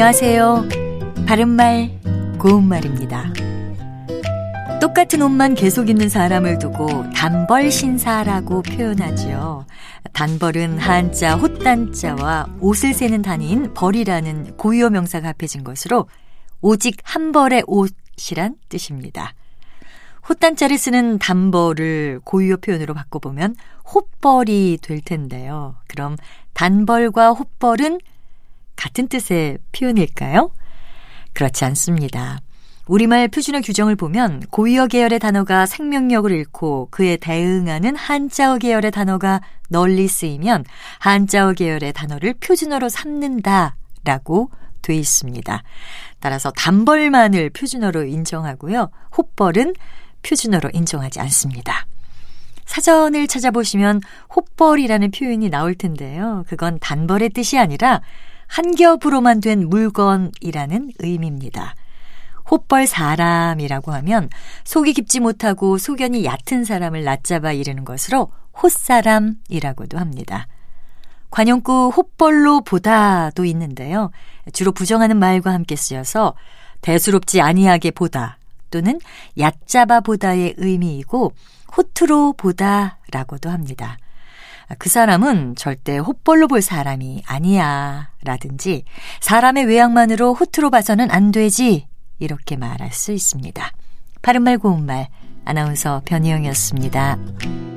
안녕하세요. 바른말, 고운말입니다. 똑같은 옷만 계속 입는 사람을 두고 단벌 신사라고 표현하지요. 단벌은 한자 호단자와 옷을 세는 단위인 벌이라는 고유어 명사가 합해진 것으로 오직 한 벌의 옷이란 뜻입니다. 호단자를 쓰는 단벌을 고유어 표현으로 바꿔보면 헛벌이 될 텐데요. 그럼 단벌과 헛벌은 같은 뜻의 표현일까요? 그렇지 않습니다. 우리말 표준어 규정을 보면 고유어 계열의 단어가 생명력을 잃고 그에 대응하는 한자어 계열의 단어가 널리 쓰이면 한자어 계열의 단어를 표준어로 삼는다라고 돼 있습니다. 따라서 단벌만을 표준어로 인정하고요. 헛벌은 표준어로 인정하지 않습니다. 사전을 찾아보시면 헛벌이라는 표현이 나올 텐데요. 그건 단벌의 뜻이 아니라 한 겹으로만 된 물건이라는 의미입니다. 헛벌 사람이라고 하면 속이 깊지 못하고 소견이 얕은 사람을 낮잡아 이르는 것으로 헛사람이라고도 합니다. 관용구 헛벌로 보다도 있는데요. 주로 부정하는 말과 함께 쓰여서 대수롭지 아니하게 보다 또는 얕잡아 보다의 의미이고 호투로 보다라고도 합니다. 그 사람은 절대 헛벌로 볼 사람이 아니야. 라든지 사람의 외양만으로 호투로 봐서는 안 되지. 이렇게 말할 수 있습니다. 바른말 고운말 아나운서 변희영이었습니다.